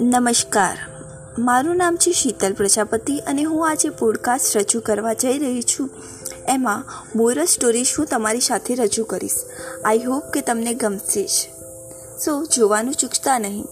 નમસ્કાર. મારું નામ છે શીતલ પ્રજાપતિ અને હું આજે પોડકાસ્ટ રજૂ કરવા જઈ રહી છું. એમાં બોરસ સ્ટોરીઝ હું તમારી સાથે રજૂ કરીશ. આઈ હોપ કે તમને ગમશે જ. સો જોવાનું ચૂકતા નહીં.